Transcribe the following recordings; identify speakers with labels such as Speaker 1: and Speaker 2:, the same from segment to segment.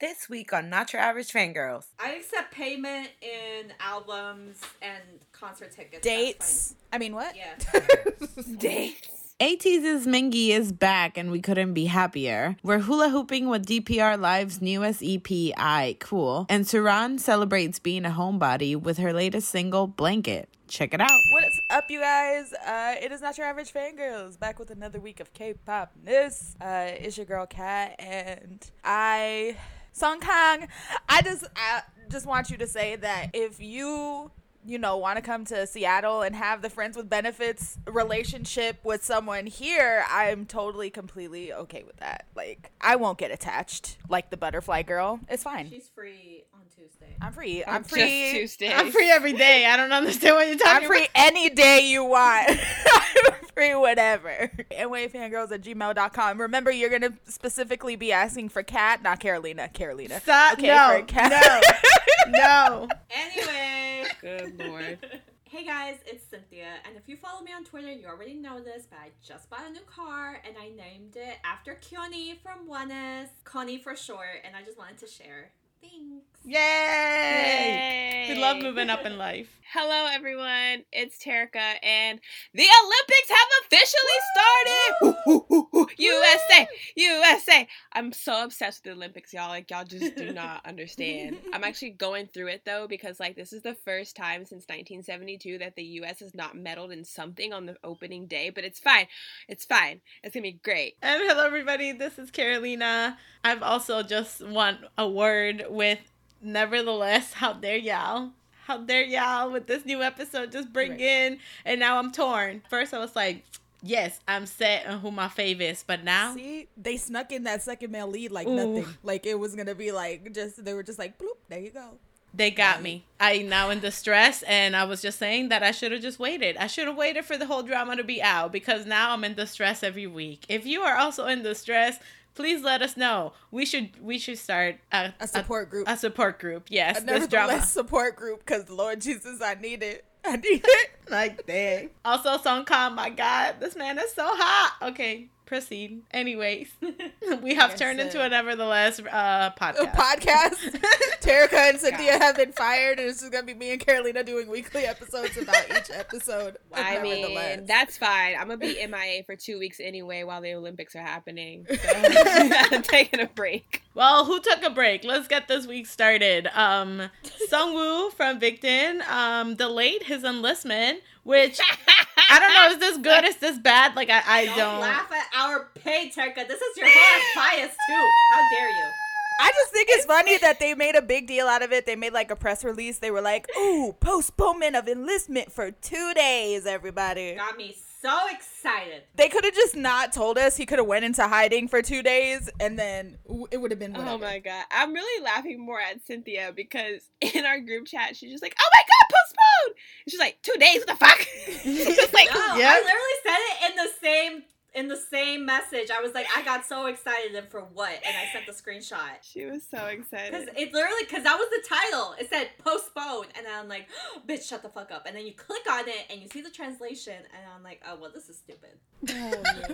Speaker 1: This week on Not Your Average Fangirls.
Speaker 2: I accept payment in albums and concert tickets.
Speaker 3: Dates. I mean, what?
Speaker 2: Yeah.
Speaker 1: Dates. ATEEZ's Mingi is back and we couldn't be happier. We're hula hooping with DPR Live's newest EP, IITE COOL, and Suran celebrates being a homebody with her latest single, Blanket. Check it out.
Speaker 3: What is up, you guys? Uh, it is not your average fangirls. Back with another week of K-popness. Uh, it's your girl Kat, and I, Song Kang. I just, I just want you to say that if you you know, want to come to Seattle and have the friends with benefits relationship with someone here, I'm totally, completely okay with that. Like, I won't get attached like the butterfly girl. It's fine.
Speaker 2: She's free on Tuesday.
Speaker 3: I'm free. I'm
Speaker 4: Just
Speaker 3: free.
Speaker 4: Tuesday.
Speaker 1: I'm free every day. I don't understand what you're talking
Speaker 3: I'm free any day you want. I'm free whatever. NYFangirls at gmail.com. Remember, you're going to specifically be asking for Kat, not Carolina. Carolina.
Speaker 1: Stop.
Speaker 3: Okay,
Speaker 1: no,
Speaker 3: for Kat.
Speaker 1: no, no.
Speaker 2: Anyway.
Speaker 4: Good lord.
Speaker 2: Hey guys, it's Cynthia, and if you follow me on Twitter, you already know this, but I just bought a new car and I named it after Keonhee from Oneus, Connie for short, and I just wanted to share. Thanks.
Speaker 1: Yay! We love moving up in life.
Speaker 4: Hello, everyone. It's Terica, and the Olympics have officially started. USA, USA. I'm so obsessed with the Olympics, y'all. Like, y'all just do not understand. I'm actually going through it though because, like, this is the first time since 1972 that the U.S. has not medaled in something on the opening day. But it's fine. It's fine. It's gonna be great.
Speaker 1: And hello, everybody. This is Carolina. I've also just want a word with nevertheless. How dare y'all? How dare y'all with this new episode just bring
Speaker 3: Right.
Speaker 1: in? And now I'm torn. First, I was like, yes, I'm set on who my fave is. But now,
Speaker 3: See, they snuck in that second male lead like
Speaker 1: Ooh.
Speaker 3: nothing. Like it was gonna be like just they were just like bloop, there you go.
Speaker 1: they got me. I now in distress, and I was just saying that I should have just waited. I should have waited for the whole drama to be out because now I'm in distress every week. If you are also in distress, please let us know. We should we should start a,
Speaker 3: A support group.
Speaker 1: A, support group. Yes,
Speaker 3: A
Speaker 1: this drama.
Speaker 3: support group because Lord Jesus, I need it. I need it.
Speaker 1: like dang. Also, Song Kang, my God, this man is so hot. Okay, proceed. Anyways, we have
Speaker 3: Like I
Speaker 1: turned into
Speaker 3: said.
Speaker 1: a nevertheless uh
Speaker 3: A
Speaker 1: podcast.
Speaker 3: podcast. Terica and Cynthia have been fired, and it's just gonna be me and Carolina doing weekly episodes about each episode. of
Speaker 4: I mean, that's fine. I'm gonna be MIA for two weeks anyway while the Olympics are happening. So I'm taking a break.
Speaker 1: Well, who took a break? Let's get this week started. Um, Sungwoo from Victon um delayed his enlistment, which I don't know. Is this good? Is this bad? Like I, I
Speaker 2: Don't,
Speaker 1: don't.
Speaker 2: laugh at our pay, Terica. This is your last bias too. How dare you?
Speaker 3: I just think it's funny that they made a big deal out of it. They made like a press release. They were like, "Ooh, postponement of enlistment for two days, everybody."
Speaker 2: Got me so excited.
Speaker 3: They could have just not told us. He could have went into hiding for two days, and then it would have been. Oh whatever.
Speaker 4: Oh my god. I'm really laughing more at Cynthia because in our group chat she's just like, Oh my god, postponed! And she's like, two days, what the fuck? It's like,
Speaker 2: No,
Speaker 1: Yeah.
Speaker 2: I literally said it in the same in the same message. I was like, I got so excited and for what? And I sent the screenshot.
Speaker 4: she was so excited.
Speaker 2: Because it literally, because that was the title. It said postpone. And I'm like, bitch, shut the fuck up. And then you click on it and you see the translation. And I'm like, oh, well, this is stupid.
Speaker 4: Oh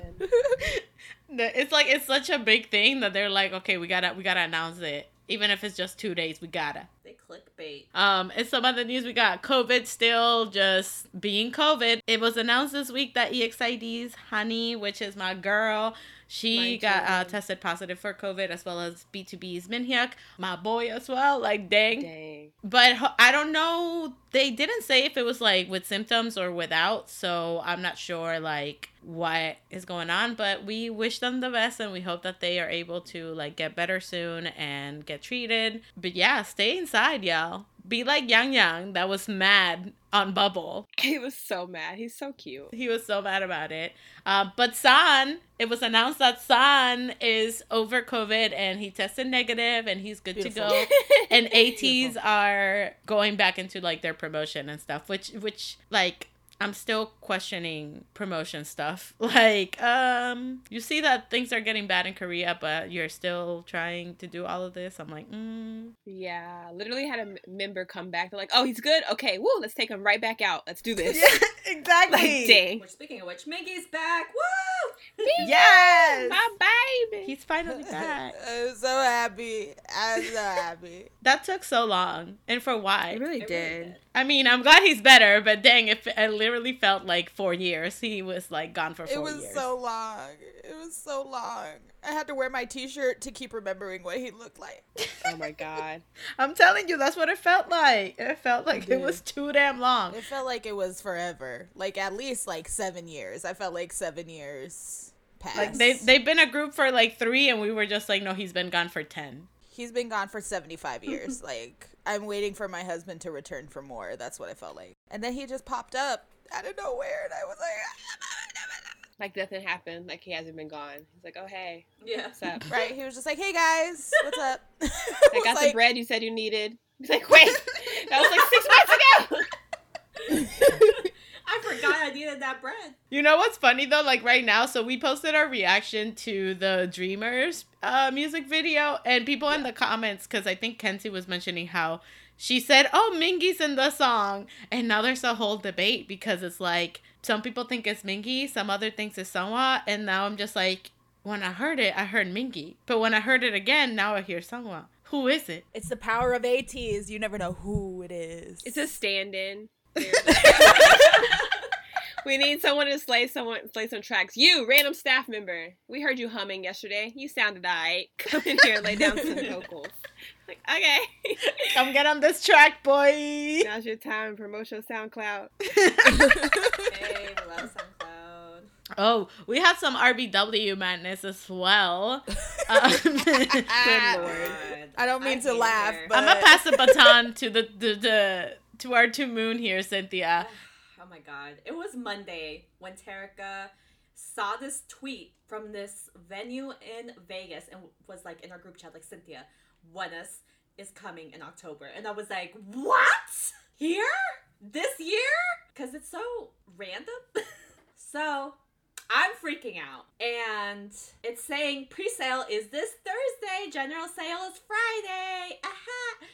Speaker 4: man.
Speaker 1: It's like it's such a big thing that they're like, okay, we gotta we gotta announce it, even if it's just two days. We gotta.
Speaker 2: They clickbait.
Speaker 1: Um, and some other news we got COVID still just being COVID. It was announced this week that EXID's Hani, which is my girl, she got uh, tested positive for COVID as well as BTOB's Minhyuk, my boy as well. Like, dang.
Speaker 4: Dang.
Speaker 1: But I don't know. They didn't say if it was like with symptoms or without, so I'm not sure like what is going on. But we wish them the best, and we hope that they are able to like get better soon and get treated. But yeah, stay inside, y'all. Be like Yang Yang that was mad on Bubble.
Speaker 4: He was so mad. He's so cute.
Speaker 1: He was so mad about it. Uh, but San, it was announced that San is over COVID and he tested negative and he's good
Speaker 3: Beautiful.
Speaker 1: to go. and ATEEZ
Speaker 3: Beautiful.
Speaker 1: are going back into like their promotion and stuff, which which like I'm still questioning promotion stuff. Like, um, you see that things are getting bad in Korea, but you're still trying to do all of this. I'm like, mm.
Speaker 4: Yeah, literally had a m- member come back. They're like, "Oh, he's good. Okay, woo, let's take him right back out. Let's do this."
Speaker 1: yeah, exactly.
Speaker 4: Like, dang.
Speaker 2: Which, speaking of which, Mingi's back. Woo!
Speaker 3: Yes.
Speaker 4: My baby.
Speaker 1: He's finally back.
Speaker 3: I'm so happy. I'm so happy.
Speaker 1: that took so long, and for why?
Speaker 4: It really
Speaker 2: It really
Speaker 4: did.
Speaker 2: Did.
Speaker 1: I mean, I'm glad he's better, but dang, it, it literally felt like four years. He was like gone for four years.
Speaker 3: It was
Speaker 1: years.
Speaker 3: so long. It was so long. I had to wear my t-shirt to keep remembering what he looked like.
Speaker 4: Oh my god.
Speaker 1: I'm telling you, that's what it felt like. It felt like it
Speaker 3: did.
Speaker 1: was too damn long.
Speaker 3: It felt like it was forever. Like at least like seven years. I felt like seven years passed.
Speaker 1: Like they they've been a group for like three, and we were just like, no, he's been gone for ten.
Speaker 3: He's been gone for 75 years. like, I'm waiting for my husband to return for more. That's what I felt like. And then he just popped up out of nowhere, and I was like,
Speaker 4: Like nothing happened. Like he hasn't been gone. He's like, oh hey,
Speaker 2: Yeah.
Speaker 4: what's up?
Speaker 3: right? He was just like, hey guys, what's up?
Speaker 4: I
Speaker 3: was
Speaker 4: got the bread you said you needed. He's like, wait, that was like six months ago.
Speaker 2: I forgot I needed.
Speaker 1: You know what's funny though? Like right now, so we posted our reaction to the Dreamers uh, music video, and people in the comments, because I think Kenzie was mentioning how she said, "Oh, Mingi's in the song," and now there's a whole debate because it's like some people think it's Mingi, some other thinks it's Seonghwa, and now I'm just like, when I heard it, I heard Mingi, but when I heard it again, now I hear Seonghwa. Who is it?
Speaker 3: It's the power of ATEEZ. You never know who it is.
Speaker 4: It's a stand-in. we need someone to slay someone slay some tracks. You, random staff member. We heard you humming yesterday. You sounded alright. Come in here and lay down some vocals. Like, okay.
Speaker 1: Come get on this track, boy.
Speaker 4: Now's your time. Promote your SoundCloud.
Speaker 2: Hey, love SoundCloud.
Speaker 1: Oh, we had some RBW madness as well. Um,
Speaker 4: Good lord.
Speaker 3: I don't mean
Speaker 2: I
Speaker 3: to laugh,
Speaker 2: her.
Speaker 3: but
Speaker 1: I'm gonna pass the baton to the, the, the to our To Moon here, Cynthia.
Speaker 2: Oh my god. It was Monday when Terica saw this tweet from this venue in Vegas and was like in our group chat, like Cynthia, Oneus is coming in October. And I was like, What? Here? This year? Because it's so random. so I'm freaking out. And it's saying pre sale is this Thursday, general sale is Friday. Aha!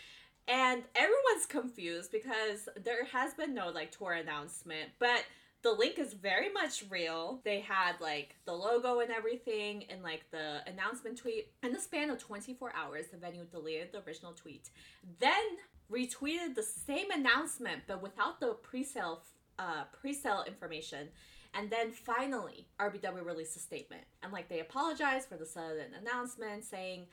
Speaker 2: And everyone's confused because there has been no like tour announcement, but the link is very much real. They had like the logo and everything and like the announcement tweet. In the span of 24 hours, the venue deleted the original tweet, then retweeted the same announcement but without the pre-sale uh, pre-sale information. And then finally, RBW released a statement and like they apologized for the sudden announcement, saying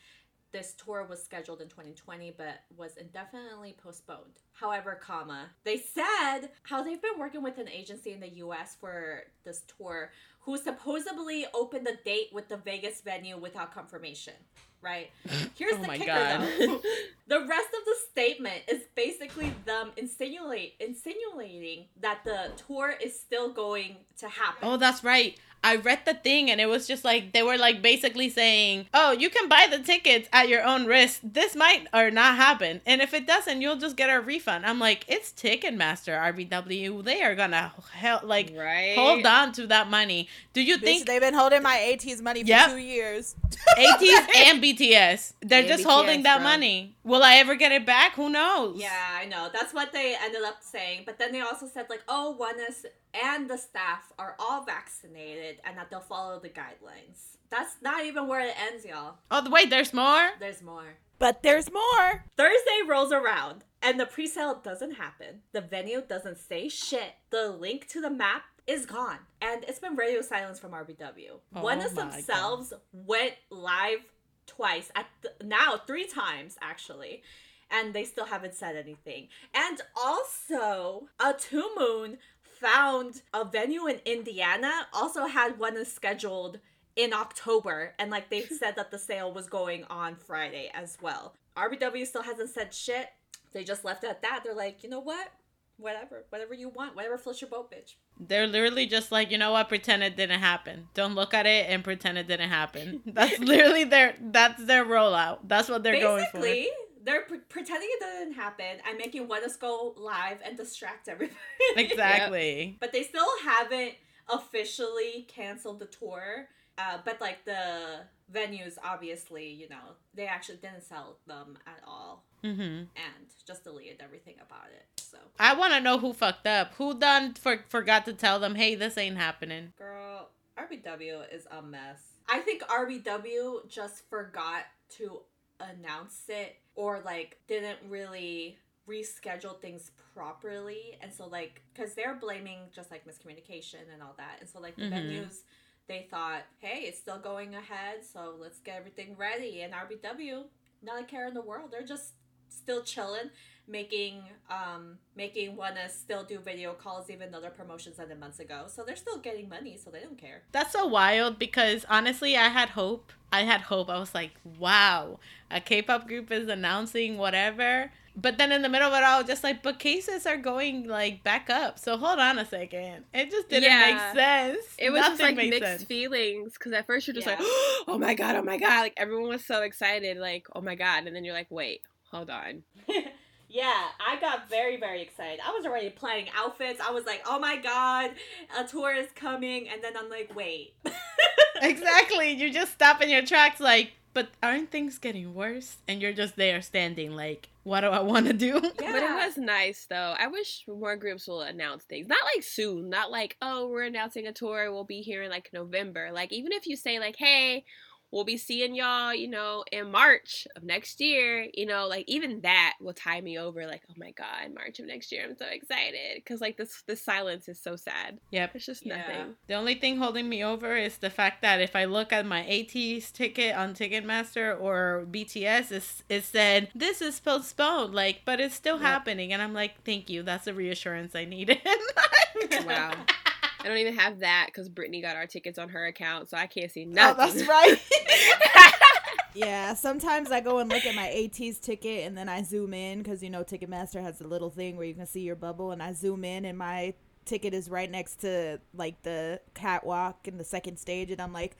Speaker 2: this tour was scheduled in 2020 but was indefinitely postponed. However, comma, they said how they've been working with an agency in the US for this tour who supposedly opened the date with the Vegas venue without confirmation. Right? Here's
Speaker 1: Oh
Speaker 2: the
Speaker 1: my
Speaker 2: kicker
Speaker 1: God.
Speaker 2: though. The rest of the statement is basically them insinuate insinuating that the tour is still going to happen.
Speaker 1: Oh, that's right. I read the thing and it was just like they were like basically saying, "Oh, you can buy the tickets at your own risk. This might or not happen, and if it doesn't, you'll just get a refund." I'm like, "It's Ticketmaster, RBW. They are gonna hell like
Speaker 4: Right.
Speaker 1: hold on to that money. Do you
Speaker 3: Bitch,
Speaker 1: think
Speaker 3: they've been holding my ATEEZ money for
Speaker 1: Yep.
Speaker 3: two years.
Speaker 1: ATEEZ and BTS they're
Speaker 4: And
Speaker 1: just
Speaker 4: BTS,
Speaker 1: holding that
Speaker 4: bro.
Speaker 1: money? Will I ever get it back? Who knows?
Speaker 2: Yeah, I know. That's what they ended up saying. But then they also said like, oh, Oneus and the staff are all vaccinated and that they'll follow the guidelines. That's not even where it ends, y'all.
Speaker 1: Oh, wait, there's more.
Speaker 2: There's more.
Speaker 3: But there's more.
Speaker 2: Thursday rolls around and the pre-sale doesn't happen. The venue doesn't say shit. The link to the map is gone. And it's been radio silence from RBW.
Speaker 1: Oh
Speaker 2: of
Speaker 1: my
Speaker 2: themselves went live twice at the, now three times actually. And they still haven't said anything. And also, a To Moon found a venue in Indiana also had one scheduled in October, and like they said that the sale was going on Friday as well. RBW still hasn't said shit. They just left it at that. They're like, you know what? Whatever, whatever you want, whatever floats your boat, bitch.
Speaker 1: They're literally just like, you know what? Pretend it didn't happen. Don't look at it and pretend it didn't happen. That's literally their. That's their rollout. That's what they're going for.
Speaker 2: Basically, they're pre- pretending it didn't happen and making Oneus go live and distract everybody.
Speaker 1: Exactly.
Speaker 2: but they still haven't officially canceled the tour. Uh, but like the venues, obviously, you know, they actually didn't sell them at all
Speaker 1: hmm
Speaker 2: and just deleted everything about it. So,
Speaker 1: I want to know who fucked up. Who done for forgot to tell them, hey, this ain't happening.
Speaker 2: girl, RBW is a mess. I think RBW just forgot to announce it or like didn't really reschedule things properly. And so like because they're blaming just like miscommunication and all that. And so like the
Speaker 1: Mhm.
Speaker 2: venues they thought hey it's still going ahead so let's get everything ready and rbw not a care in the world. They're just still chilling making um making wanna still do video calls even though their promotions ended months ago so they're still getting money so they don't care
Speaker 1: That's so wild because honestly, I had hope. I had hope. I was like, wow, a K pop group is announcing whatever. But then in the middle of it all, just like, but cases are going like back up. So hold on a second. It just didn't
Speaker 4: Yeah.
Speaker 1: make sense.
Speaker 4: It was just like mixed
Speaker 1: sense.
Speaker 4: feelings because at first you're just like, oh my god, oh my god, like everyone was so excited, like oh my god, and then you're like, wait, hold on.
Speaker 2: yeah, I got very, very excited. I was already planning outfits. I was like, oh my god, a tour is coming. And then I'm like, wait.
Speaker 1: exactly. You just stop in your tracks, like, but aren't things getting worse? And you're just there standing, like, what do I want to do?
Speaker 2: Yeah.
Speaker 4: But it was nice though. I wish more groups will announce things. Not like soon, not like, oh, we're announcing a tour, we'll be here in like November. Like even if you say like, hey, we'll be seeing y'all, you know, in March of next year, you know, like even that will tie me over like, oh my god, March of next year, I'm so excited cuz like this this silence is so sad.
Speaker 1: Yep.
Speaker 4: It's just
Speaker 2: Yeah.
Speaker 4: nothing.
Speaker 1: The only thing holding me over is the fact that if I look at my ATEEZ ticket on Ticketmaster or BTS, it's, it said, this is postponed, like, but it's still
Speaker 3: Yep.
Speaker 1: happening. And I'm like, thank you. That's the reassurance I needed.
Speaker 4: Wow. I don't even have that cuz Brittany got our tickets on her account, so I can't see
Speaker 3: Oh,
Speaker 4: nothing.
Speaker 3: that's right. yeah, sometimes I go and look at my ATEEZ ticket and then I zoom in because you know Ticketmaster has a little thing where you can see your bubble, and I zoom in and my ticket is right next to like the catwalk in the second stage, and I'm like,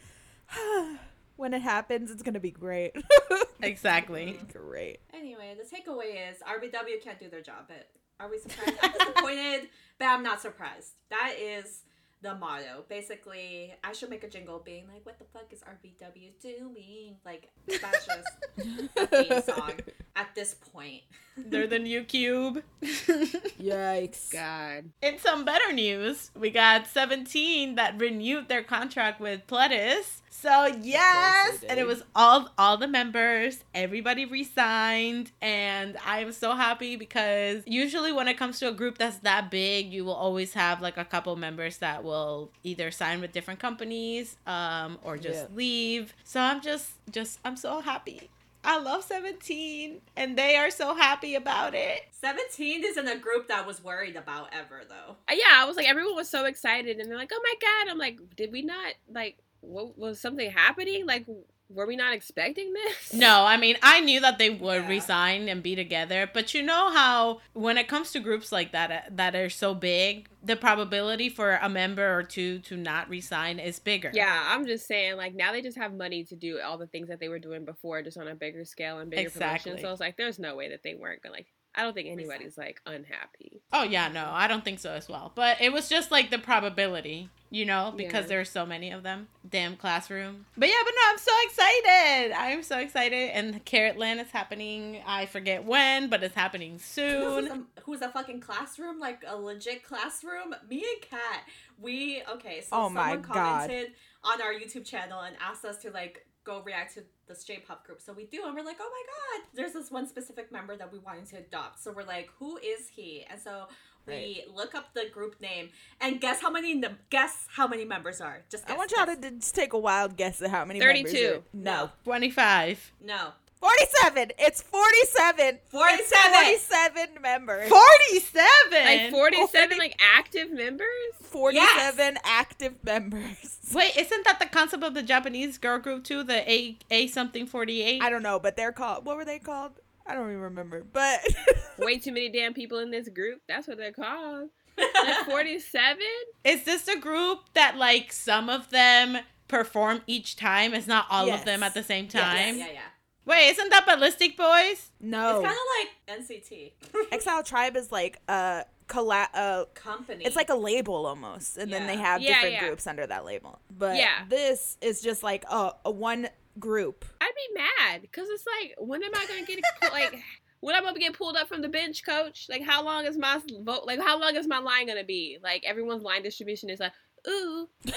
Speaker 3: when it happens, it's gonna be great.
Speaker 1: exactly.
Speaker 3: great.
Speaker 2: Anyway, the takeaway is RBW can't do their job. But are we surprised? I'm disappointed, but I'm not surprised. That is the motto. Basically, I should make a jingle being like, "What the fuck is RBW doing?" Like that's just a theme song at this point.
Speaker 1: They're the new cube.
Speaker 3: Yikes.
Speaker 4: God.
Speaker 1: In some better news, we got 17 that renewed their contract with Pledis. So yes, and it was all all the members, everybody resigned, and I am so happy because usually when it comes to a group that's that big, you will always have like a couple members that will either sign with different companies, um, or just
Speaker 3: Yeah.
Speaker 1: leave. So I'm just just I'm so happy. I love 17 and they are so happy about it.
Speaker 2: Seventeen isn't a group that was worried about ever though.
Speaker 4: Uh, yeah, I was like, everyone was so excited, and they're like, "Oh my god!" I'm like, "Did we not like? What was something happening? Like, were we not expecting this?"
Speaker 1: No, I mean, I knew that they would
Speaker 2: Yeah.
Speaker 1: resign and be together, but you know how when it comes to groups like that uh, that are so big, the probability for a member or two to not resign is bigger.
Speaker 4: Yeah, I'm just saying, like now they just have money to do all the things that they were doing before, just on a bigger scale and bigger
Speaker 1: Exactly.
Speaker 4: promotion. So it's like, there's no way that they weren't gonna like. I don't think anybody's like unhappy.
Speaker 1: Oh yeah, no, I don't think so as well. But it was just like the probability, you know, because
Speaker 4: Yeah.
Speaker 1: there are so many of them. Damn classroom. But yeah, but no, I'm so excited. I'm so excited. And Carat Land is happening. I forget when, but it's happening
Speaker 2: Who's
Speaker 1: soon.
Speaker 2: a, who's a fucking classroom? Like a legit classroom? Me and Kat, we okay. So
Speaker 3: Oh my
Speaker 2: someone
Speaker 3: God.
Speaker 2: commented on our YouTube channel and asked us to like go react to the J pop group. So we do, and we're like, oh my god, there's this one specific member that we wanted to adopt. So we're like, who is he? And so we look up the group name and guess how many num- guess how many members are. Just guess,
Speaker 3: I want y'all
Speaker 2: guess.
Speaker 3: to just take a wild guess at how many
Speaker 4: 32.
Speaker 3: members are- No.
Speaker 1: 25.
Speaker 2: no
Speaker 3: 47. It's 47.
Speaker 2: 47.
Speaker 3: It's 47 members.
Speaker 1: 47!
Speaker 4: Like 47
Speaker 3: 40
Speaker 4: like active members.
Speaker 3: 47 active members.
Speaker 1: Wait, isn't that the concept of the Japanese girl group too? The A A something 48?
Speaker 3: I don't know, but they're called. What were they called? I don't even remember. But
Speaker 4: Way too many damn people in this group. That's what they're called. Like 47.
Speaker 1: Is this the group that like some of them perform each time? It's not all
Speaker 3: Yes.
Speaker 1: of them at the same
Speaker 3: Yes.
Speaker 2: yeah,
Speaker 1: time.
Speaker 2: yeah, yeah.
Speaker 1: Wait, isn't that BALLISTIK BOYZ?
Speaker 3: no,
Speaker 2: It's kind of like NCT
Speaker 3: Exile Tribe is like a colla- uh,
Speaker 2: company.
Speaker 3: It's like a label almost, and then they have
Speaker 4: Yeah,
Speaker 3: different
Speaker 4: yeah.
Speaker 3: groups under that label. But
Speaker 4: Yeah.
Speaker 3: this is just like a, a one group.
Speaker 4: I'd be mad because it's like, when am I gonna get like? When am I gonna get pulled up from the bench, coach? Like, how long is my vote? Like, how long is my line gonna be? Like, everyone's line distribution is like, ooh.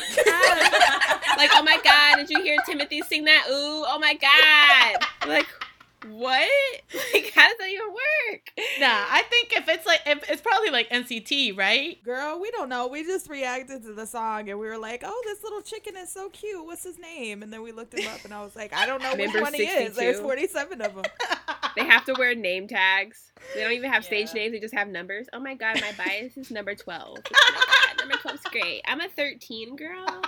Speaker 4: Like, oh my god, did you hear Timothy sing that? Ooh, oh my god. Like, what? Like, how does that even work?
Speaker 1: Nah, I think if it's like, if it's probably like NCT, right?
Speaker 3: Girl, we don't know. We just reacted to the song and we were like, "Oh, this little chicken is so cute. What's his name?" And then we looked him up, and I was like, "I don't know which
Speaker 4: Member
Speaker 3: one he is. There's 47 of them."
Speaker 4: They have to wear name tags. They don't even have stage names. They just have numbers. Oh my god, my bias is number 12. Oh my god, number 12's great. I'm a 13 girl.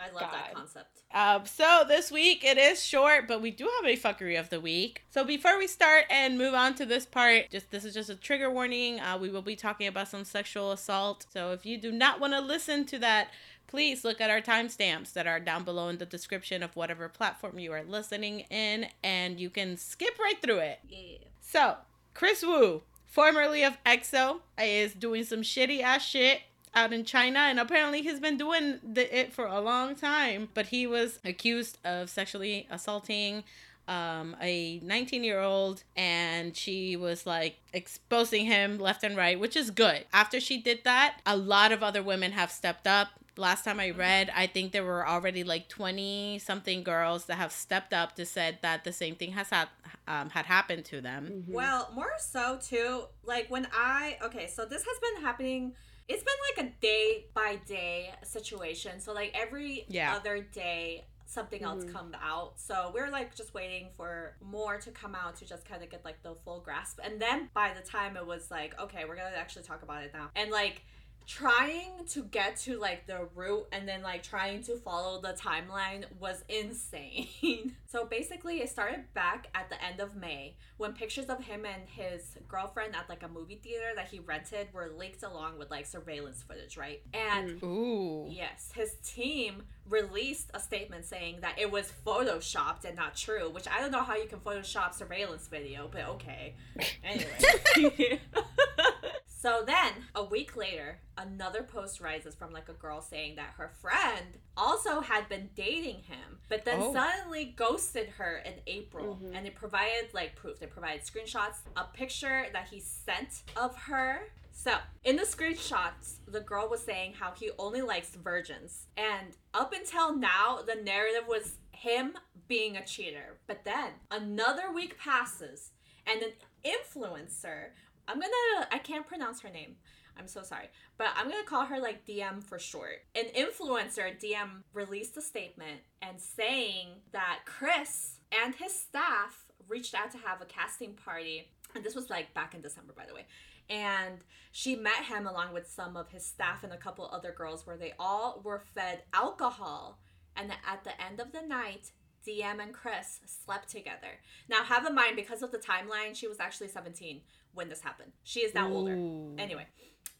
Speaker 2: I love that concept.
Speaker 1: Um, so this week it is short, but we do have a fuckery of the week. So before we start and move on to this part, just this is just a trigger warning. Uh, we will be talking about some sexual assault. So if you do not want to listen to that, please look at our timestamps that are down below in the description of whatever platform you are listening in, and you can skip right through it.
Speaker 2: Yeah.
Speaker 1: So, Kris Wu, formerly of EXO, is doing some shitty ass shit out in China, and apparently he's been doing the, it for a long time. But he was accused of sexually assaulting um, a 19 year old, and she was like exposing him left and right, which is good. After she did that, a lot of other women have stepped up. Last time I read, I think there were already like 20 something girls that have stepped up to said that the same thing has had, um, had happened to them.
Speaker 2: Well, more so too, like when I okay, so this has been happening. It's been like a day by day situation. So like every
Speaker 1: Yeah.
Speaker 2: other day something else mm-hmm. comes out. So we're like just waiting for more to come out to just kind of get like the full grasp. And then by the time it was like, okay, we're going to actually talk about it now. And like trying to get to like the root and then like trying to follow the timeline was insane. so basically it started back at the end of May when pictures of him and his girlfriend at like a movie theater that he rented were leaked along with like surveillance footage, right? And mm.
Speaker 1: Ooh.
Speaker 2: Yes, his team released a statement saying that it was photoshopped and not true, which I don't know how you can photoshop surveillance video, but okay. Anyway. so then, a week later, another post rises from like a girl saying that her friend also had been dating him, but then
Speaker 1: Oh.
Speaker 2: suddenly ghosted her in April. Mm-hmm. And it provided like proof. They provided screenshots, a picture that he sent of her so, in the screenshots, the girl was saying how he only likes virgins. And up until now, the narrative was him being a cheater. But then another week passes, and an influencer, I'm gonna, I can't pronounce her name. I'm so sorry. But I'm gonna call her like DM for short. An influencer, DM, released a statement and saying that Kris and his staff reached out to have a casting party. And this was like back in December, by the way and she met him along with some of his staff and a couple other girls where they all were fed alcohol and at the end of the night dm and Kris slept together now have in mind because of the timeline she was actually 17 when this happened. She is now older. Anyway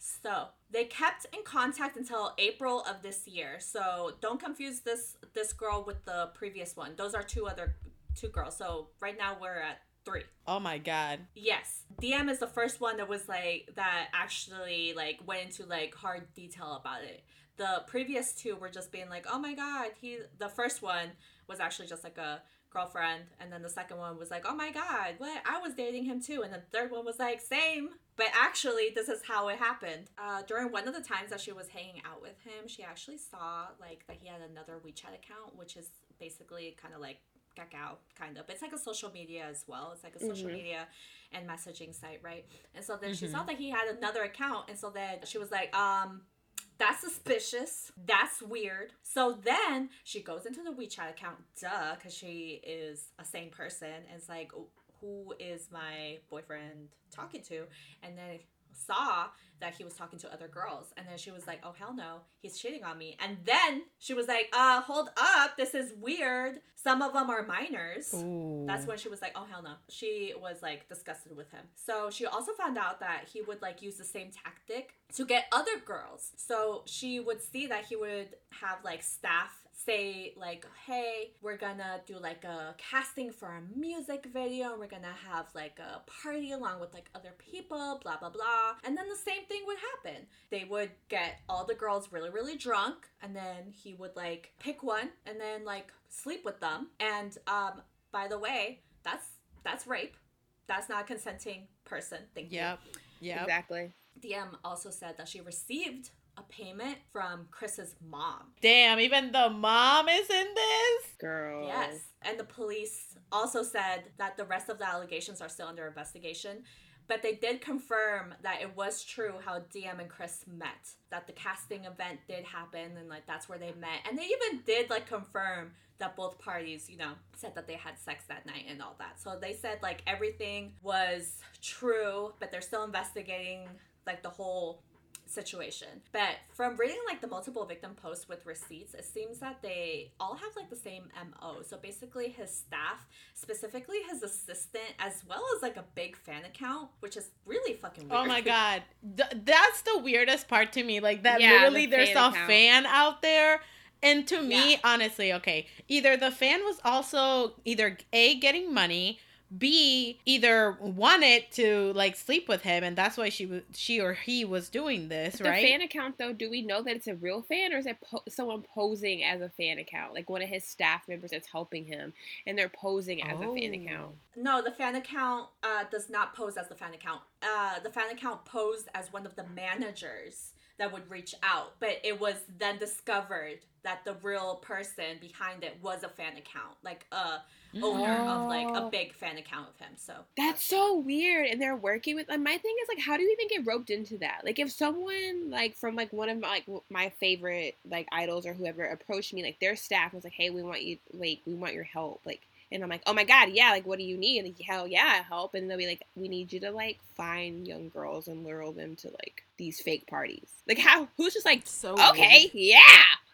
Speaker 2: so they kept in contact until april of this year. So don't confuse this this girl with the previous one. Those are two other two girls. So right now we're at three.
Speaker 1: Oh my god.
Speaker 2: Yes. DM is the first one that was like that actually like went into like hard detail about it. The previous two were just being like, "Oh my god, he the first one was actually just like a girlfriend and then the second one was like, "Oh my god, what? I was dating him too." And the third one was like, "Same." But actually, this is how it happened. Uh, during one of the times that she was hanging out with him, she actually saw like that he had another WeChat account, which is basically kind of like Kakao, kind of. It's like a social media as well. It's like a social media and messaging site, right? And so then she saw that he had another account, and so then she was like, um, that's suspicious. That's weird. So then she goes into the WeChat account, duh, because she is a sane person, and it's like, who is my boyfriend talking to? And then saw that he was talking to other girls and then she was like oh hell no he's cheating on me and then she was like uh hold up this is weird some of them are minors
Speaker 1: Ooh.
Speaker 2: that's when she was like, oh, hell no. She was like disgusted with him. So she also found out that he would like use the same tactic to get other girls. So she would see that he would have like staff say like hey we're gonna do like a casting for a music video and we're gonna have like a party along with like other people blah blah blah. And then the same thing would happen. They would get all the girls really really drunk and then he would like pick one and then like sleep with them. And um by the way that's that's rape. That's not a consenting person. Thank you.
Speaker 1: Yeah Yep.
Speaker 4: Exactly.
Speaker 2: DM also said that she received a payment from Kris's mom.
Speaker 1: Damn, even the mom is in this?
Speaker 4: Girl.
Speaker 2: Yes. And the police also said that the rest of the allegations are still under investigation. But they did confirm that it was true how DM and Kris met. That the casting event did happen and like that's where they met. And they even did like confirm that both parties, you know, said that they had sex that night and all that. So they said like everything was true, but they're still investigating like the whole situation. But from reading like the multiple victim posts with receipts, it seems that they all have like the same MO. So basically his staff, specifically his assistant, as well as like a big fan account, which is really fucking weird.
Speaker 1: Oh my god. Th- that's the weirdest part to me. Like that
Speaker 4: Yeah,
Speaker 1: literally
Speaker 4: the
Speaker 1: there's
Speaker 4: fan
Speaker 1: a fan out there. And to me,
Speaker 2: Yeah.
Speaker 1: honestly, okay, either the fan was also either A getting money, B either wanted to like sleep with him and that's why she was she or he was doing this,
Speaker 4: The
Speaker 1: right?
Speaker 4: fan account, though, do we know that it's a real fan or is it po- someone posing as a fan account? Like one of his staff members that's helping him and they're posing as a fan
Speaker 1: Oh.
Speaker 4: account.
Speaker 2: No, the fan account uh, does not pose as the fan account. Uh, the fan account posed as one of the managers that would reach out, but it was then discovered that the real person behind it was a fan account, like a owner of like a
Speaker 4: Oh.
Speaker 2: big fan account of him. So
Speaker 4: That's so weird. And they're working with. Like, my thing is like, how do you even get roped into that? Like, if someone like from like one of my like my favorite like idols or whoever approached me, like their staff was like, "Hey, we want you. Like, we want your help." Like. And I'm like, oh my god, yeah, like what do you need? Like, hell yeah, help. And they'll be like, we need you to like find young girls and lure them to like these fake parties. Like how? Who's just like,
Speaker 3: So
Speaker 4: okay, yeah.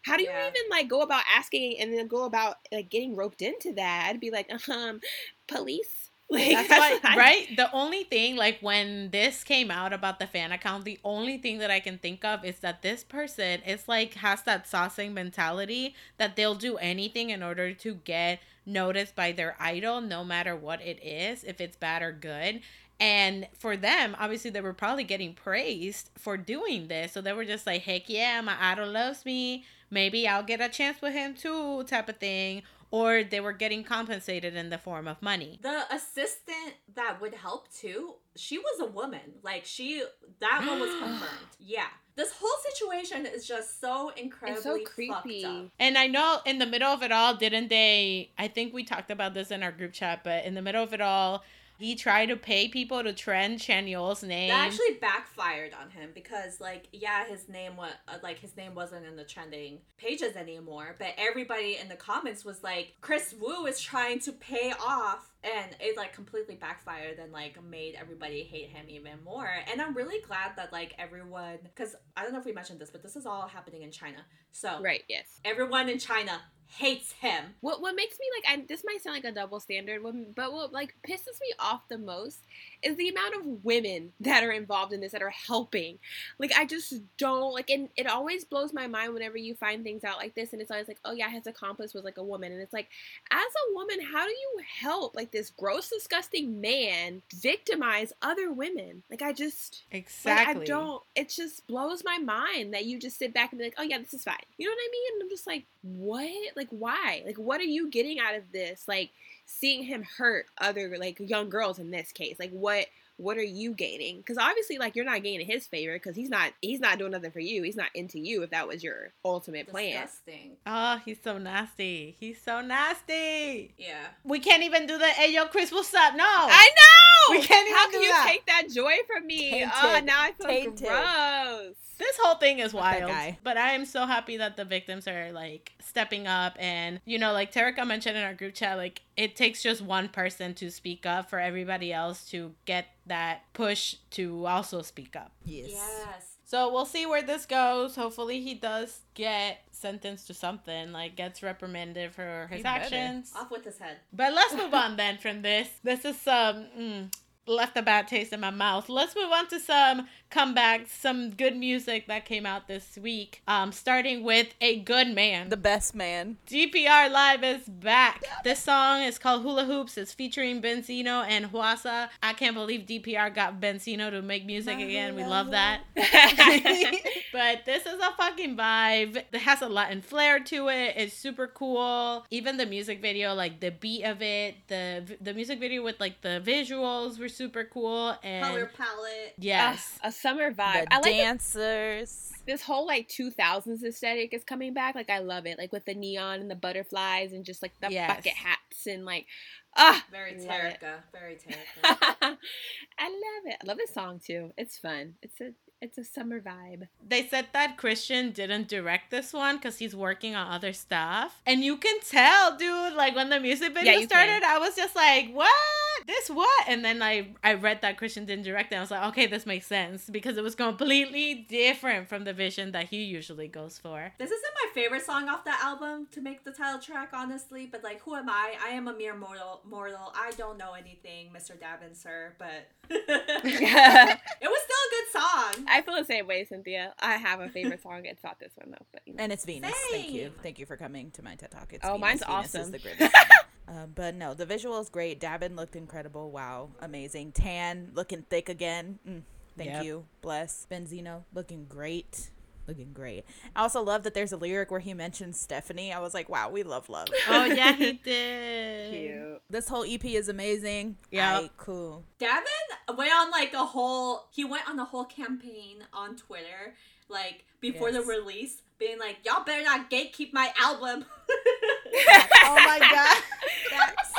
Speaker 4: How do you
Speaker 2: Yeah.
Speaker 4: even like go about asking and then go about like getting roped into that? I'd be like, um, police. Like
Speaker 1: That's why,
Speaker 4: I-
Speaker 1: right? The only thing, like when this came out about the fan account, the only thing that I can think of is that this person is like has that saucing mentality that they'll do anything in order to get noticed by their idol, no matter what it is, if it's bad or good. And for them, obviously, they were probably getting praised for doing this. So they were just like, heck yeah, my idol loves me. Maybe I'll get a chance with him too, type of thing. Or they were getting compensated in the form of money.
Speaker 2: the assistant that would help too, she was a woman. Like she, that one was confirmed. Yeah, this whole situation is just so incredibly fucked
Speaker 4: creepy.
Speaker 2: up.
Speaker 1: And I know in the middle of it all, didn't they? I think we talked about this in our group chat, but in the middle of it all, he tried to pay people to trend Chanyeol's name.
Speaker 2: That actually backfired on him because, like, yeah, his name was uh, like his name wasn't in the trending pages anymore, but everybody in the comments was like, Kris Wu is trying to pay off, and it like completely backfired and like made everybody hate him even more. And I'm really glad that like everyone, because I don't know if we mentioned this, but this is all happening in China, so
Speaker 4: Right. Yes.
Speaker 2: everyone in China hates him.
Speaker 4: What what makes me like I, this might sound like a double standard, but what like pisses me off the most is the amount of women that are involved in this that are helping. Like I just don't like, and it always blows my mind whenever you find things out like this, and it's always like, oh yeah, his accomplice was like a woman, and it's like, as a woman, how do you help like this gross, disgusting man victimize other women? Like I just.
Speaker 1: exactly.
Speaker 4: Like, I don't. It just blows my mind that you just sit back and be like, "Oh yeah, this is fine." You know what I mean? And I'm just like, "What? Like, why? Like, what are you getting out of this? Like, seeing him hurt other like young girls in this case. Like, what? What are you gaining? Because obviously, like, you're not gaining his favor because he's not. He's not doing nothing for you. He's not into you. If that was your ultimate plan.
Speaker 2: Disgusting.
Speaker 1: Oh, he's so nasty. He's so nasty.
Speaker 2: Yeah.
Speaker 1: We can't even do the hey yo Kris, what's up? No.
Speaker 4: I know.
Speaker 1: We can't even
Speaker 4: How
Speaker 1: do
Speaker 4: can you
Speaker 1: that.
Speaker 4: take that joy from me?
Speaker 3: Ah, Tainted.
Speaker 4: Oh, now I feel
Speaker 3: Tainted.
Speaker 4: gross.
Speaker 1: This whole thing is wild.
Speaker 3: guy.
Speaker 1: But I am so happy that the victims are like stepping up and you know, like Terica mentioned in our group chat, like it takes just one person to speak up for everybody else to get that push to also speak up.
Speaker 3: Yes.
Speaker 2: Yes.
Speaker 1: So we'll see where this goes. Hopefully he does get sentenced to something, like gets reprimanded for his
Speaker 3: He better.
Speaker 1: actions.
Speaker 2: Off with his head.
Speaker 1: But let's move on then from this. This is some mm, left a bad taste in my mouth. Let's move on to some comebacks, some good music that came out this week. Um, starting with a good man.
Speaker 3: The best man.
Speaker 1: DPR Live is back. This song is called Hula Hoops. It's featuring Beenzino and Hwasa. I can't believe DPR got Beenzino to make music again. We love that. but this is a fucking vibe. It has a Latin flair to it. It's super cool. Even the music video, like the beat of it, the the music video with like the visuals were super cool and
Speaker 2: Color palette.
Speaker 1: yes.
Speaker 4: Ah, a summer vibe.
Speaker 3: The
Speaker 4: I like that
Speaker 3: dancers.
Speaker 4: this whole like 2000s aesthetic is coming back. Like I love it. Like with the neon and the butterflies and just like the
Speaker 1: Yes.
Speaker 4: bucket hats and like ah.
Speaker 2: Very
Speaker 4: love.
Speaker 2: Terica. Very Terica.
Speaker 4: I love it. I love this song too. It's fun. It's a it's a summer vibe.
Speaker 1: They said that Christian didn't direct this one because he's working on other stuff. And you can tell, dude, like when the music video
Speaker 4: you
Speaker 1: started,
Speaker 4: can.
Speaker 1: I was just like, what? This what? And then I, I read that Christian didn't direct it. I was like, okay, this makes sense because it was completely different from the vision that he usually goes for.
Speaker 2: This isn't my favorite song off that album to make the title track, honestly. But like, who am I? I am a mere mortal. Mortal. I don't know anything, Mr. Dabin, sir. But
Speaker 4: I
Speaker 2: it was still a good song.
Speaker 4: Feel the same way, Cynthia. I have a favorite song. It's not this one though, but you know.
Speaker 3: And it's Venus. Thank you. Thank you for coming to my TED Talk. It's
Speaker 4: Oh,
Speaker 3: Venus.
Speaker 4: mine's
Speaker 3: Venus is
Speaker 4: awesome.
Speaker 3: the greatest. um, but no, the visual is great. Dabin looked incredible. Wow, amazing. Tan looking thick again. Mm, thank
Speaker 1: Yep.
Speaker 3: you. Bless. Beenzino looking great. Looking great. I also love that there's a lyric where he mentions Stephanie. I was like, wow, we love love.
Speaker 1: Oh, yeah, he did.
Speaker 4: Cute.
Speaker 3: This whole EP is amazing.
Speaker 1: Yeah.
Speaker 3: Aight, cool.
Speaker 2: Dabin went on like a whole. He went on a whole campaign on Twitter, like before
Speaker 3: Yes.
Speaker 2: the release, being like, "Y'all better not gatekeep my album."
Speaker 3: oh my god. Facts.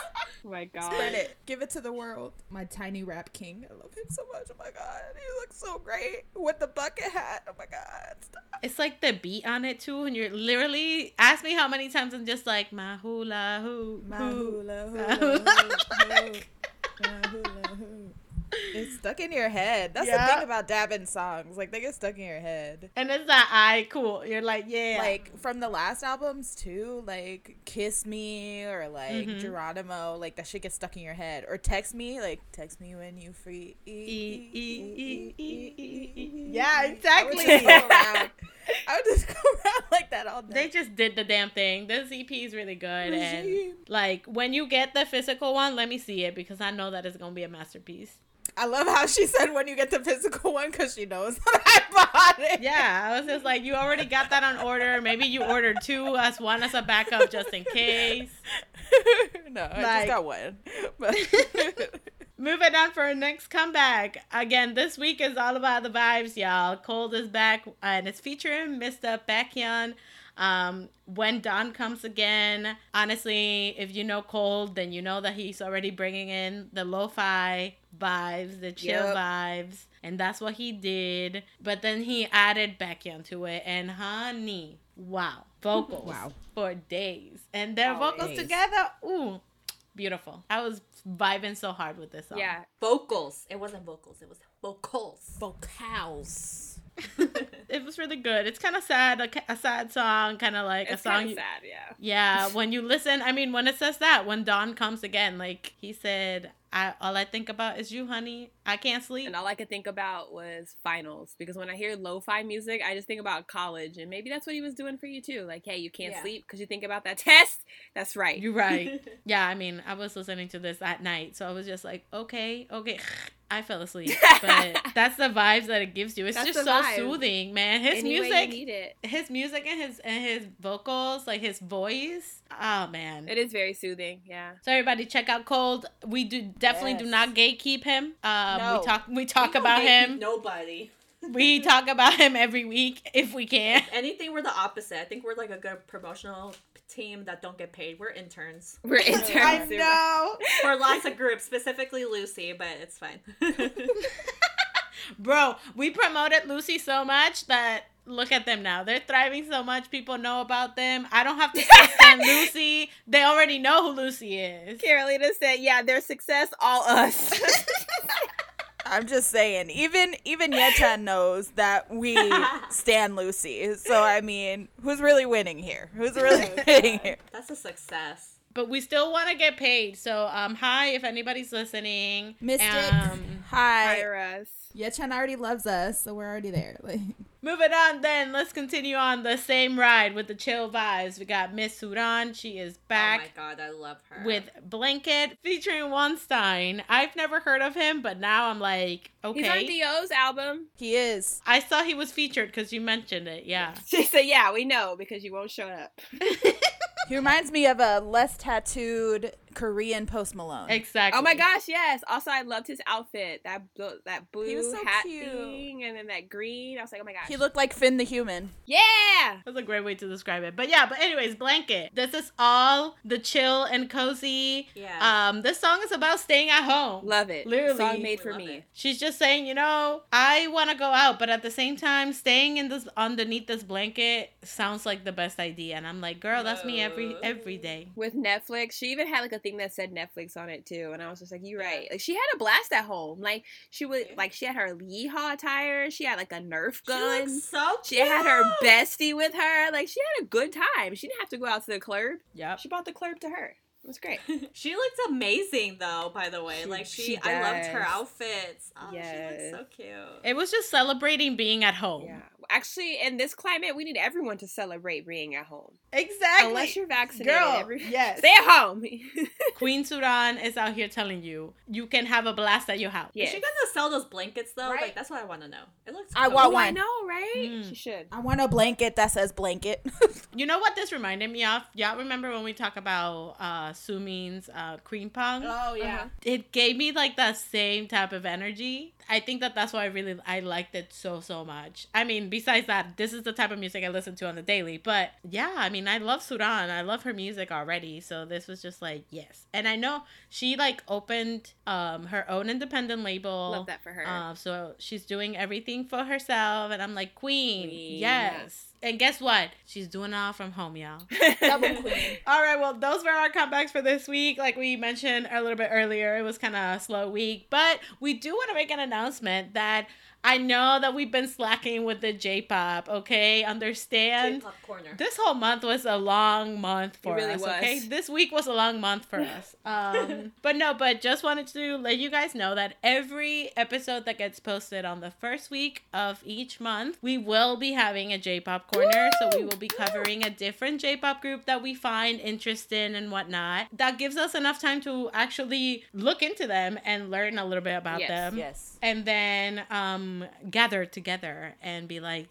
Speaker 4: Oh my god.
Speaker 3: Spread it. Give it to the world. My tiny rap king. I love him so much. Oh my god. He looks so great with the bucket hat. Oh my god. Stop.
Speaker 1: It's like the beat on it too, and you're literally ask me how many times I'm just like my hula hoo,
Speaker 3: My
Speaker 1: hoo.
Speaker 3: hula
Speaker 1: My
Speaker 3: hula
Speaker 1: hula
Speaker 3: hoo, my hula hoo. It's stuck in your head. That's the thing about Dabin songs. Like they get stuck in your head.
Speaker 1: And it's that I cool. You're like, yeah.
Speaker 3: Like from the last albums too, like Kiss Me or like
Speaker 1: Mhm.
Speaker 3: Geronimo, like that shit gets stuck in your head. Or text me, like text me when you free.
Speaker 1: E, e, e, e, e, e.
Speaker 3: Yeah,
Speaker 1: Yeah, exactly.
Speaker 3: just go around. I would just go around like that all day.
Speaker 1: they just did the damn thing. This EP is really good, and like when you get the physical one, let me see it because I know that it's gonna be a masterpiece.
Speaker 3: I love how she said when you get the physical one because she knows that I bought it.
Speaker 1: Yeah, I was just like, you already got that on order. Maybe you ordered two as one as a backup just in case.
Speaker 3: no, I just got one. But
Speaker 1: Moving on for our next comeback. Again, this week is all about the vibes, y'all. Colde is back, and it's featuring Mr. Baekhyun. Um, when Dawn comes again, honestly, if you know Colde, then you know that he's already bringing in the lo-fi vibes, the chill
Speaker 3: Yep.
Speaker 1: vibes, and that's what he did. But then he added Baekhyun to it, and honey, wow, vocals
Speaker 3: Wow.
Speaker 1: for days, and their vocals
Speaker 3: Days.
Speaker 1: together, ooh, beautiful. I was vibing so hard with this song.
Speaker 4: Yeah.
Speaker 2: vocals. It wasn't vocals. It was vocals.
Speaker 3: vocals.
Speaker 1: it was really good. It's kind of sad, a, a sad song, kind of like
Speaker 4: It's
Speaker 1: a song.
Speaker 4: kind
Speaker 1: you-
Speaker 4: of sad, yeah.
Speaker 1: yeah, when you listen, I mean, when it says that, when Dawn comes again, like he said, I all I think about is you, honey. I can't sleep.
Speaker 4: And all I could think about was finals because when I hear lo-fi music, I just think about college, and maybe that's what he was doing for you too. Like, hey, you can't
Speaker 2: Yeah.
Speaker 4: sleep because you think about that test. That's right.
Speaker 1: You're right. yeah, I mean, I was listening to this at night, so I was just like, okay, okay. I fell asleep, but that's the vibes that it gives you. It's
Speaker 4: That's
Speaker 1: just so
Speaker 4: vibe.
Speaker 1: soothing, man. His
Speaker 4: Any
Speaker 1: music,
Speaker 4: it.
Speaker 1: his music and his and his vocals, like his voice. Oh man,
Speaker 4: It is very soothing. Yeah.
Speaker 1: So everybody check out Colde. We do definitely do not gatekeep him. Um
Speaker 3: No.
Speaker 1: we talk we
Speaker 2: We
Speaker 1: talk
Speaker 2: don't
Speaker 1: about him.
Speaker 2: Nobody.
Speaker 1: We talk about him every week if we can.
Speaker 2: Anything, we're the opposite. I think we're like a good promotional team that don't get paid. We're interns
Speaker 4: We're interns.
Speaker 3: I know.
Speaker 2: for lots of groups, specifically Lucy, but it's fine.
Speaker 1: Bro, we promoted Lucy so much that look at them now. They're thriving so much. People know about them. I don't have to say Stan Lucy. They already know who Lucy is.
Speaker 4: Carolina said, "Yeah, their success, all us."
Speaker 3: I'm just saying, even even Yechan knows that we stand Lucy. So I mean, who's really winning here? Who's really winning here?
Speaker 2: That's a success.
Speaker 1: But we still want to get paid. So um hi if anybody's listening.
Speaker 3: Mystic,
Speaker 1: Um,
Speaker 3: hi.
Speaker 4: Hire us.
Speaker 3: Yechan already loves us, so we're already there. Like,
Speaker 1: Moving on, then let's continue on the same ride with the chill vibes. We got Miss Suran. She is back.
Speaker 2: Oh my god, I love her.
Speaker 1: with Blanket featuring Wonstein. I've never heard of him, but now I'm like, okay.
Speaker 4: He's on
Speaker 1: okay.
Speaker 4: Dio's album.
Speaker 3: he is.
Speaker 1: I saw he was featured because you mentioned it. Yeah.
Speaker 4: She said, "Yeah, we know because you won't show up."
Speaker 3: He reminds me of a less tattooed Korean Post Malone.
Speaker 1: Exactly.
Speaker 4: Oh my gosh, yes. Also, I loved his outfit. That bl- that blue
Speaker 3: He was so
Speaker 4: hat
Speaker 3: cute.
Speaker 4: thing, and then that green. I was like, oh my gosh.
Speaker 3: He looked like Finn the human.
Speaker 4: yeah.
Speaker 1: That's a great way to describe it. But yeah, but anyways, blanket. This is all the chill and cozy.
Speaker 2: Yeah.
Speaker 1: Um, this song is about staying at home.
Speaker 4: Love it.
Speaker 1: Literally.
Speaker 4: Song made for me.
Speaker 2: it.
Speaker 1: She's just saying, you know, I want to go out, but at the same time, staying in this underneath this blanket sounds like the best idea. And I'm like, girl, that's me every every day.
Speaker 4: With Netflix, she even had like a thing that said Netflix on it too, and I was just like, "You're
Speaker 2: Yeah.
Speaker 4: right." Like she had a blast at home. Like she would,
Speaker 2: Yeah.
Speaker 4: like she had her yeehaw attire. She had like a Nerf gun.
Speaker 2: looks so
Speaker 4: She had her bestie with her. Like she had a good time. She didn't have to go out to the club.
Speaker 1: Yeah,
Speaker 4: She brought the club to her. It was great.
Speaker 2: she looks amazing though, by the way.
Speaker 4: She-
Speaker 2: like she,
Speaker 4: she
Speaker 2: I loved her outfits. Oh, she
Speaker 4: Yes.
Speaker 2: looks so cute.
Speaker 1: It was just celebrating being at home.
Speaker 4: Yeah. Actually, in this climate, we need everyone to celebrate being at home.
Speaker 1: Exactly.
Speaker 4: Unless you're vaccinated.
Speaker 1: Girl,
Speaker 4: every-
Speaker 1: yes.
Speaker 4: Stay at home.
Speaker 1: Queen Suran is out here telling you you can have a blast at your house.
Speaker 4: Yeah.
Speaker 2: Is she gonna sell those blankets though?
Speaker 4: Right.
Speaker 2: Like that's what I want to know. It looks.
Speaker 3: I
Speaker 2: cozy.
Speaker 3: want
Speaker 4: oh, I know, right?
Speaker 1: Mm.
Speaker 4: She should.
Speaker 3: I want a blanket that says blanket.
Speaker 1: You know what this reminded me of? Y'all remember when we talk about uh Sumin's uh cream pong?
Speaker 3: oh
Speaker 2: yeah.
Speaker 1: it gave me like that same type of energy. I think that that's why I really I liked it so so much. I mean, besides that, this is the type of music I listen to on the daily. But yeah, I mean, I love Suran. I love her music already. So this was just like yes. And I know she like opened um her own independent label.
Speaker 4: Love that for her.
Speaker 1: Uh, so she's doing everything for herself, and I'm like, Queen,
Speaker 4: Queen.
Speaker 1: yes. And guess what? She's doing it all from home, y'all.
Speaker 3: Double queen.
Speaker 1: All right, well, those were our comebacks for this week. Like we mentioned a little bit earlier, it was kind of a slow week, but we do want to make an announcement that I know that we've been slacking with the J-pop. Okay, understand.
Speaker 2: K-pop corner.
Speaker 1: This whole month was a long month for
Speaker 4: really
Speaker 1: us.
Speaker 4: was.
Speaker 1: Okay, this week was a long month for us. Um, but no, but just wanted to let you guys know that every episode that gets posted on the first week of each month, we will be having a J-pop corner. So we will be covering a different J-pop group that we find interesting and whatnot. That gives us enough time to actually look into them and learn a little bit about
Speaker 4: Yes,
Speaker 1: them
Speaker 3: Yes.
Speaker 1: and then um gather together and be like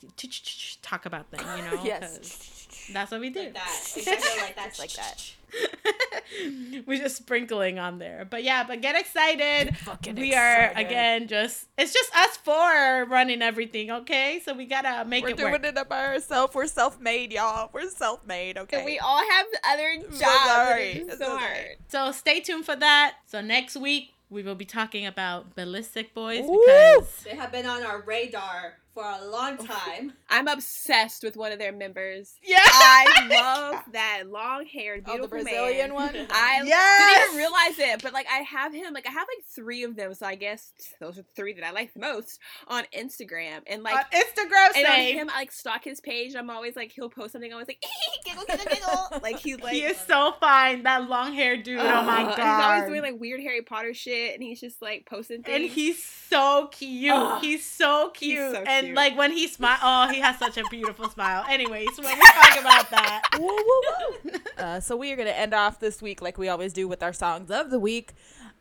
Speaker 1: talk about them you know.
Speaker 3: Yes.
Speaker 1: that's what we do
Speaker 2: Like that. Exactly like that.
Speaker 3: Like that.
Speaker 1: we're just sprinkling on there but yeah but get excited
Speaker 3: Fucking
Speaker 1: we are
Speaker 3: excited.
Speaker 1: again just it's just us four running everything okay so we gotta make
Speaker 3: We're
Speaker 1: it
Speaker 3: doing
Speaker 1: work
Speaker 3: it by ourselves. We're self-made, y'all. We're self-made. Okay.
Speaker 4: And we all have other jobs.
Speaker 3: so sorry. So
Speaker 4: so
Speaker 3: sorry.
Speaker 4: hard.
Speaker 1: so stay tuned for that so next week we will be talking about BALLISTIK BOYZ
Speaker 3: Woo!
Speaker 1: because
Speaker 2: They have been on our radar for a long time.
Speaker 4: I'm obsessed with one of their members.
Speaker 1: yeah
Speaker 4: I love that long haired,
Speaker 3: Oh,
Speaker 4: beautiful
Speaker 3: the Brazilian
Speaker 4: man.
Speaker 3: one.
Speaker 4: I
Speaker 1: Yes!
Speaker 4: didn't even realize it, but like I have him, like I have like three of them, so I guess those are three that I like the most on Instagram. And like
Speaker 1: on instagram
Speaker 4: and on
Speaker 1: same
Speaker 4: him, I like stalk his page. I'm always like he'll post something, I was like giggle, giggle, giggle. like he's like
Speaker 1: he is so fine that long haired dude oh my god
Speaker 4: He's always doing like weird Harry Potter shit, and he's just like posting things.
Speaker 1: and he's so cute.
Speaker 4: Ugh.
Speaker 1: he's so
Speaker 4: He's
Speaker 1: cute.
Speaker 4: So
Speaker 1: and
Speaker 4: cute.
Speaker 1: like when he smile, oh, he has such a beautiful smile. Anyways, when we talk about that,
Speaker 3: Woo, woo, woo. uh, so we are gonna end off this week like we always do with our songs of the week.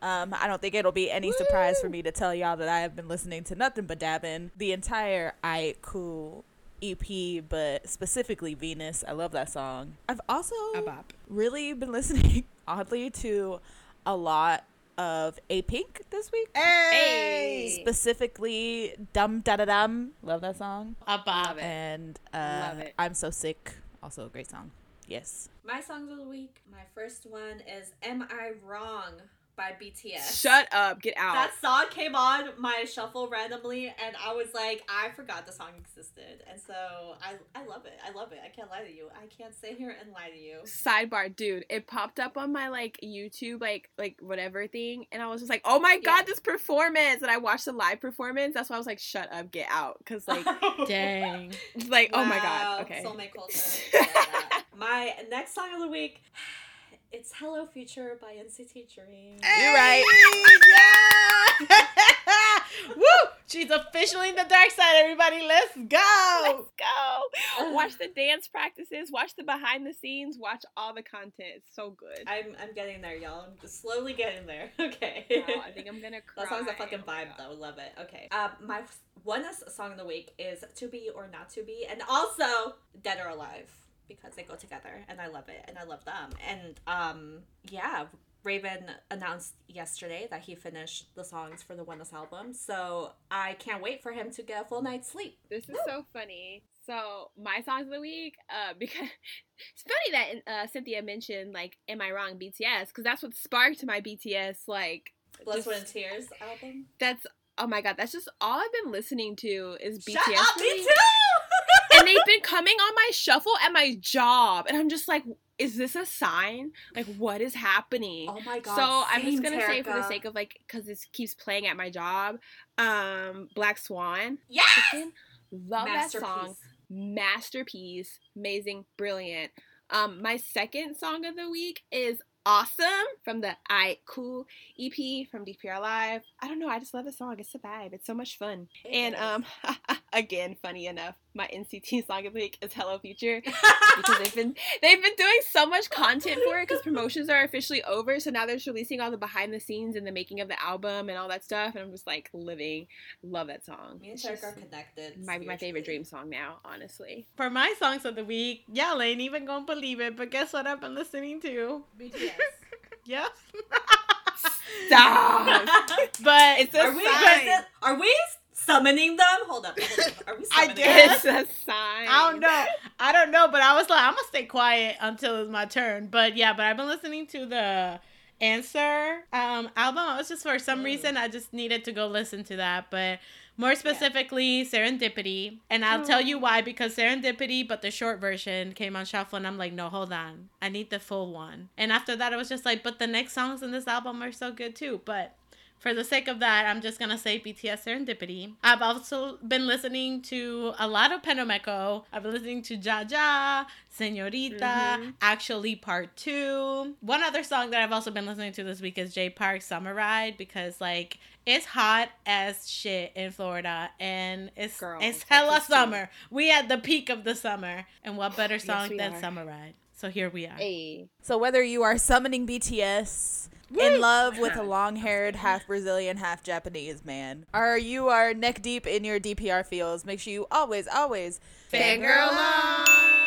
Speaker 3: Um, I don't think it'll be any surprise for me to tell y'all that I have been listening to nothing but Dabin, the entire IITE COOL EP, but specifically Venus. I love that song. I've also really been listening oddly to a lot of Apink this week.
Speaker 1: Hey,
Speaker 3: Specifically, Dum Da Da Dum. Love that song.
Speaker 1: a bop.
Speaker 4: It.
Speaker 3: And uh,
Speaker 4: Love it.
Speaker 3: I'm So Sick. Also a great song. Yes.
Speaker 2: My songs of the week. My first one is "Am I Wrong" by BTS.
Speaker 4: Shut up, get out.
Speaker 2: That song came on my shuffle randomly, and I was like, I forgot the song existed, and so I, I love it. I love it. I can't lie to you. I can't sit here and lie to you.
Speaker 4: sidebar dude it popped up on my like youtube like like whatever thing and i was just like oh my god
Speaker 2: Yeah.
Speaker 4: this performance and i watched the live performance that's why i was like shut up get out because like
Speaker 1: Dang.
Speaker 4: like oh my god okay
Speaker 2: Soulmate culture. I love that. my next song of the week. It's Hello Future by NCT Dream.
Speaker 3: You're right.
Speaker 1: Yeah. Woo! She's officially in the dark side. Everybody, let's go.
Speaker 4: let's go watch the dance practices watch the behind the scenes watch all the content it's so good
Speaker 2: I'm I'm getting there, y'all. I'm just slowly getting there. Okay.
Speaker 4: Wow, i think i'm gonna cry
Speaker 2: That song's a fucking
Speaker 4: Oh
Speaker 2: vibe,
Speaker 4: God.
Speaker 2: though. Love it. Okay. Um, my one song of the week is "To Be or Not to Be," and also "Dead or Alive" because they go together, and I love it, and I love them, and um, yeah, Raven announced yesterday that he finished the songs for the Oneus album, so I can't wait for him to get a full night's sleep.
Speaker 4: This is so funny. So my songs of the week, uh, because it's funny that uh, Cynthia mentioned like, "Am I wrong?" BTS, because that's what sparked my BTS like.
Speaker 2: Blood, Sweat, and Tears album.
Speaker 4: That's oh my god, that's just all I've been listening to is BTS.
Speaker 2: Shut up, me too.
Speaker 4: They've been coming on my shuffle at my job, and I'm just like, is this a sign? Like, what is happening?
Speaker 2: oh my god.
Speaker 4: so I'm just gonna say for the sake of like, because this keeps playing at my job, um, Black Swan.
Speaker 2: yes,
Speaker 4: Freaking love that song.
Speaker 2: masterpiece.
Speaker 4: Masterpiece, amazing, brilliant. Um, my second song of the week is "Awesome" from the IITE COOL EP from DPR Live. I don't know, I just love the song. It's a vibe. It's so much fun.
Speaker 2: It
Speaker 4: and
Speaker 2: is.
Speaker 4: um, again, funny enough, my NCT song of the week is "Hello Future." because they've been they've been doing so much content for it because promotions are officially over so now they're just releasing all the behind the scenes and the making of the album and all that stuff and i'm just like living love that song
Speaker 2: Me and
Speaker 4: It's
Speaker 2: Terica
Speaker 4: just
Speaker 2: are connected.
Speaker 4: might be my favorite dream song now honestly
Speaker 1: For my songs of the week, y'all ain't even gonna believe it, but guess what I've been listening to?
Speaker 3: BTS.
Speaker 1: Yes.
Speaker 4: Stop.
Speaker 1: but
Speaker 4: It's a
Speaker 2: Are we?
Speaker 4: sign.
Speaker 2: Are we summoning them? Hold up. Hold up. Are we
Speaker 1: I
Speaker 2: summoning
Speaker 1: did.
Speaker 2: them?
Speaker 4: it's a sign
Speaker 1: I don't know. I don't know, but I was like, I'm gonna stay quiet until it's my turn. But yeah, but I've been listening to the Answer um album. It was just for some
Speaker 2: Mm.
Speaker 1: reason I just needed to go listen to that. But more specifically, Serendipity. And I'll tell you why, because Serendipity, but the short version came on shuffle, and I'm like, no, hold on. I need the full one. And after that, I was just like, but the next songs in this album are so good too. But for the sake of that, I'm just gonna say BTS Serendipity. I've also been listening to a lot of Penomeco. I've been listening to Jaja, Senorita,
Speaker 4: Mhm.
Speaker 1: Actually Part Two. One other song that I've also been listening to this week is Jay Park Summer Ride because like it's hot as shit in Florida and it's
Speaker 4: Girl,
Speaker 1: it's hella
Speaker 4: Texas too.
Speaker 1: summer. We at the peak of the summer, and what better song
Speaker 4: we
Speaker 1: than
Speaker 4: are.
Speaker 1: Summer Ride? So here we are.
Speaker 4: hey
Speaker 3: So whether you are summoning BTS in love with a long-haired, half Brazilian, half Japanese man, or you are neck deep in your DPR feels, make sure you always, always
Speaker 1: Fangirl on.